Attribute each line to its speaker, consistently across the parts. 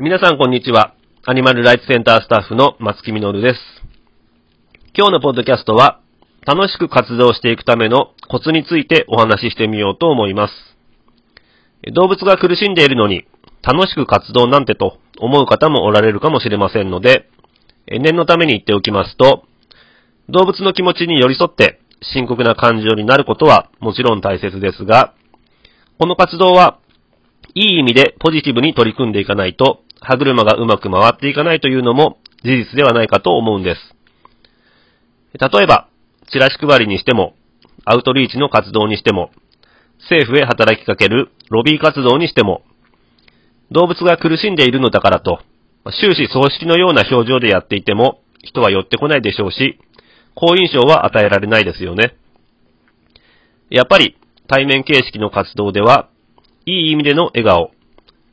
Speaker 1: 皆さんこんにちは。アニマルライツセンタースタッフの松木みのるです。今日のポッドキャストは、楽しく活動していくためのコツについてお話ししてみようと思います。動物が苦しんでいるのに、楽しく活動なんてと思う方もおられるかもしれませんので、念のために言っておきますと、動物の気持ちに寄り添って深刻な感情になることはもちろん大切ですが、この活動はいい意味でポジティブに取り組んでいかないと歯車がうまく回っていかないというのも事実ではないかと思うんです。例えば、チラシ配りにしても、アウトリーチの活動にしても、政府へ働きかけるロビー活動にしても、動物が苦しんでいるのだからと、終始葬式のような表情でやっていても、人は寄ってこないでしょうし、好印象は与えられないですよね。やっぱり、対面形式の活動では、いい意味での笑顔、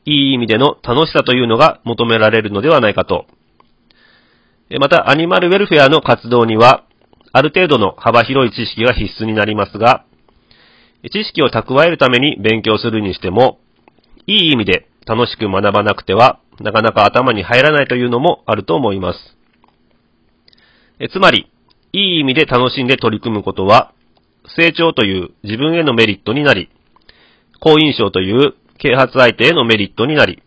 Speaker 1: いい意味での楽しさというのが求められるのではないかと。また、アニマルウェルフェアの活動には、ある程度の幅広い知識が必須になりますが、知識を蓄えるために勉強するにしても、いい意味で楽しく学ばなくては、なかなか頭に入らないというのもあると思います。つまり、いい意味で楽しんで取り組むことは、成長という自分へのメリットになり、好印象という啓発相手へのメリットになり、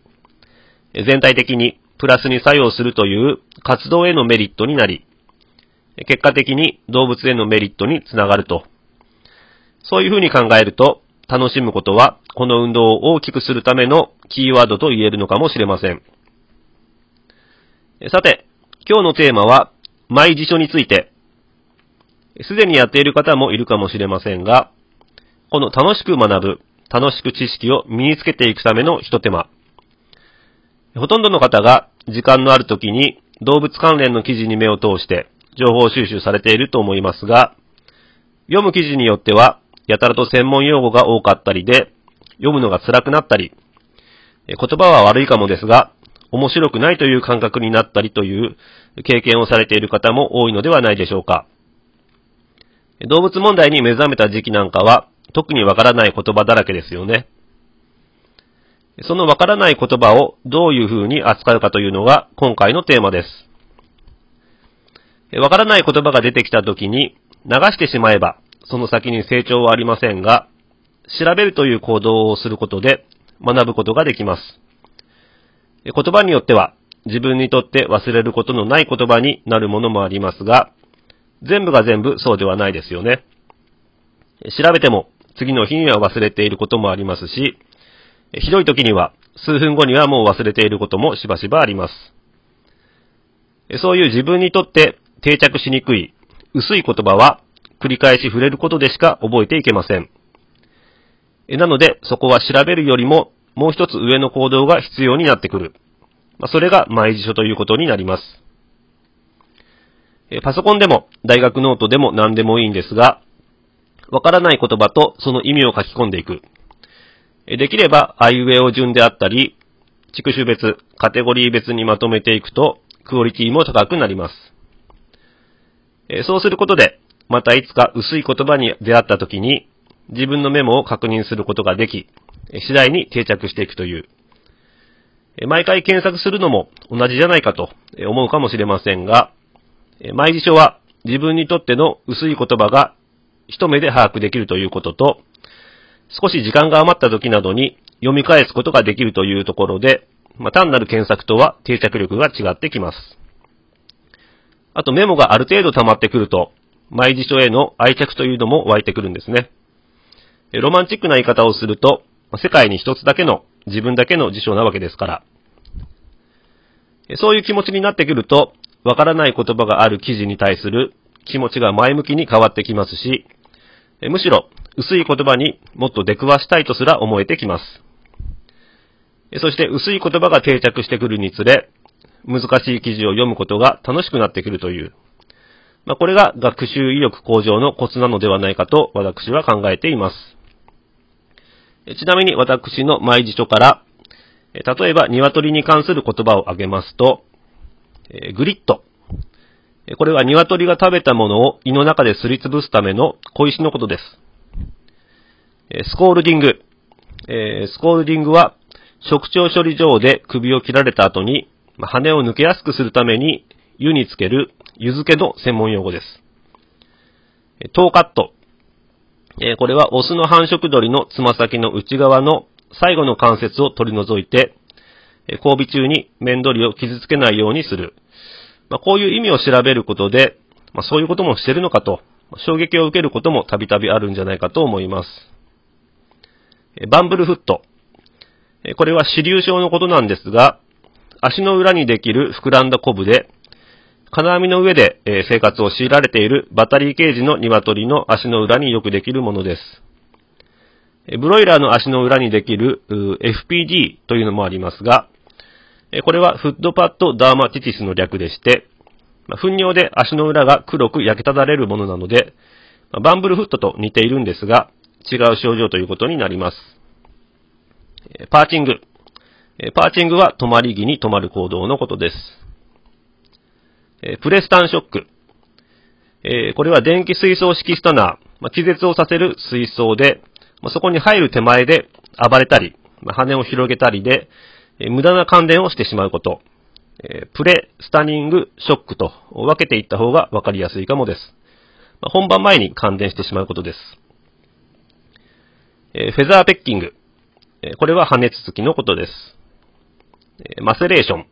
Speaker 1: 全体的にプラスに作用するという活動へのメリットになり、結果的に動物へのメリットにつながると。そういうふうに考えると、楽しむことは、この運動を大きくするためのキーワードと言えるのかもしれません。さて、今日のテーマは、毎辞書について、すでにやっている方もいるかもしれませんが、この楽しく学ぶ、楽しく知識を身につけていくための一手間。ほとんどの方が時間のある時に動物関連の記事に目を通して情報収集されていると思いますが、読む記事によってはやたらと専門用語が多かったりで、読むのが辛くなったり、言葉は悪いかもですが、面白くないという感覚になったりという経験をされている方も多いのではないでしょうか。動物問題に目覚めた時期なんかは、特にわからない言葉だらけですよね。そのわからない言葉をどういう風に扱うかというのが今回のテーマです。わからない言葉が出てきた時に流してしまえばその先に成長はありませんが、調べるという行動をすることで学ぶことができます。言葉によっては自分にとって忘れることのない言葉になるものもありますが、全部が全部そうではないですよね。調べても次の日には忘れていることもありますし、ひどい時には数分後にはもう忘れていることもしばしばあります。そういう自分にとって定着しにくい薄い言葉は繰り返し触れることでしか覚えていけません。なので、そこは調べるよりももう一つ上の行動が必要になってくる。それがマイ辞書ということになります。パソコンでも大学ノートでも何でもいいんですが、わからない言葉とその意味を書き込んでいく。できれば、あいうえお順であったり、地区種別、カテゴリー別にまとめていくと、クオリティも高くなります。そうすることで、またいつか薄い言葉に出会った時に、自分のメモを確認することができ、次第に定着していくという。毎回検索するのも同じじゃないかと思うかもしれませんが、毎辞書は自分にとっての薄い言葉が一目で把握できるということと、少し時間が余った時などに読み返すことができるというところで、まあ、単なる検索とは定着力が違ってきます。あとメモがある程度溜まってくると、毎辞書への愛着というのも湧いてくるんですね。ロマンチックな言い方をすると、世界に一つだけの、自分だけの辞書なわけですから。そういう気持ちになってくると、わからない言葉がある記事に対する気持ちが前向きに変わってきますし、むしろ薄い言葉にもっと出くわしたいとすら思えてきます。そして薄い言葉が定着してくるにつれ、難しい記事を読むことが楽しくなってくるという、まあ、これが学習意欲向上のコツなのではないかと私は考えています。ちなみに私の毎辞書から、例えば鶏に関する言葉を挙げますと、グリッド。これは鶏が食べたものを胃の中ですりつぶすための小石のことです。スコールディング。スコールディングは食腸処理場で首を切られた後に、羽を抜けやすくするために湯につける湯漬けの専門用語です。トーカット。これはオスの繁殖鳥のつま先の内側の最後の関節を取り除いて、交尾中に面取りを傷つけないようにする。まあ、こういう意味を調べることで、まあ、そういうこともしてるのかと、衝撃を受けることもたびたびあるんじゃないかと思います。バンブルフット。これは支流症のことなんですが、足の裏にできる膨らんだコブで、金網の上で、生活を強いられているバタリーケージの鶏の足の裏によくできるものです。ブロイラーの足の裏にできる FPD というのもありますが、これはフッドパッドダーマティティスの略でして、糞尿で足の裏が黒く焼けただれるものなので、バンブルフットと似ているんですが、違う症状ということになります。パーチング。パーチングは止まり木に止まる行動のことです。えプレスタンショック。えこれは電気水槽式スタナー、ま、気絶をさせる水槽で、ま、そこに入る手前で暴れたり、ま、羽を広げたりで、え無駄な感電をしてしまうこと。えプレスタニングショックと分けていった方が分かりやすいかもです。ま本番前に感電してしまうことです。えフェザーペッキング。えこれは羽続きのことです。えマセレーション。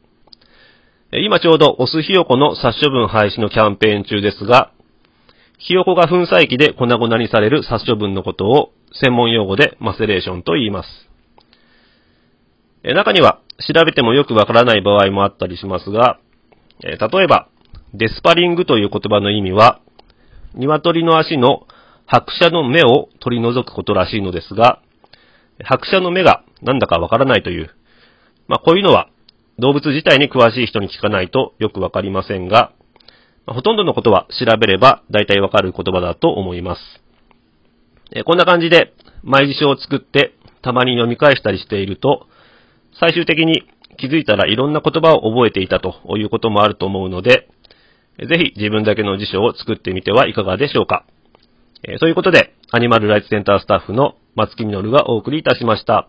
Speaker 1: 今ちょうどオスヒヨコの殺処分廃止のキャンペーン中ですが、ヒヨコが粉砕機で粉々にされる殺処分のことを専門用語でマセレーションと言います。え中には調べてもよくわからない場合もあったりしますが、え例えば、デスパリングという言葉の意味は、鶏の足の白車の目を取り除くことらしいのですが、白車の目がなんだかわからないという、まあこういうのは動物自体に詳しい人に聞かないとよくわかりませんが、まほとんどのことは調べれば大体わかる言葉だと思います。えこんな感じで、毎辞書を作ってたまに読み返したりしていると、最終的に気づいたらいろんな言葉を覚えていたということもあると思うので、ぜひ自分だけの辞書を作ってみてはいかがでしょうか。えー、ということで、アニマルライツセンタースタッフの松木みのるがお送りいたしました。